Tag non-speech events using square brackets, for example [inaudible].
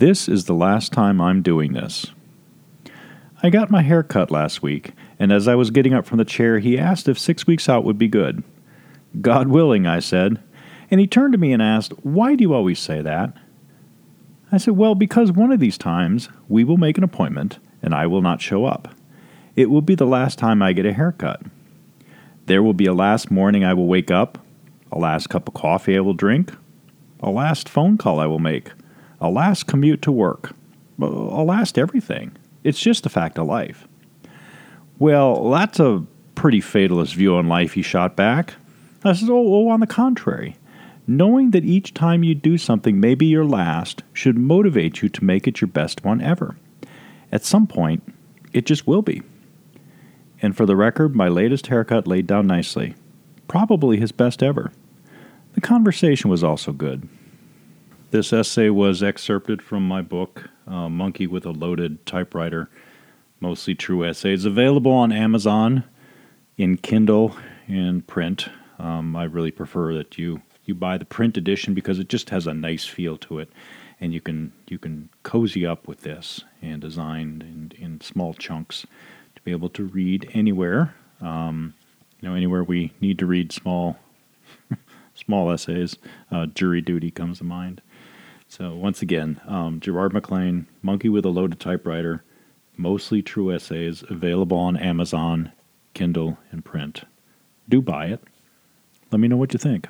This is the last time I'm doing this. I got my hair cut last week, and as I was getting up from the chair, he asked if six weeks out would be good. God willing, I said. And he turned to me and asked, Why do you always say that? I said, Well, because one of these times we will make an appointment and I will not show up. It will be the last time I get a haircut. There will be a last morning I will wake up, a last cup of coffee I will drink, a last phone call I will make, a last commute to work, a last everything. It's just a fact of life. Well, that's a pretty fatalist view on life, he shot back. I said, oh, oh, on the contrary. Knowing that each time you do something may be your last should motivate you to make it your best one ever. At some point, it just will be. And for the record, my latest haircut laid down nicely. Probably his best ever. The conversation was also good. This essay was excerpted from my book, uh, Monkey with a Loaded Typewriter, mostly true essays, available on Amazon in Kindle and print. Um, I really prefer that you you buy the print edition because it just has a nice feel to it, and you can you can cozy up with this and design in, in small chunks to be able to read anywhere. Um, you know, anywhere we need to read small [laughs] small essays, uh, jury duty comes to mind. So once again, um, Gerard McLean, Monkey with a Loaded Typewriter, mostly true essays, available on Amazon, Kindle, and print. Do buy it. Let me know what you think.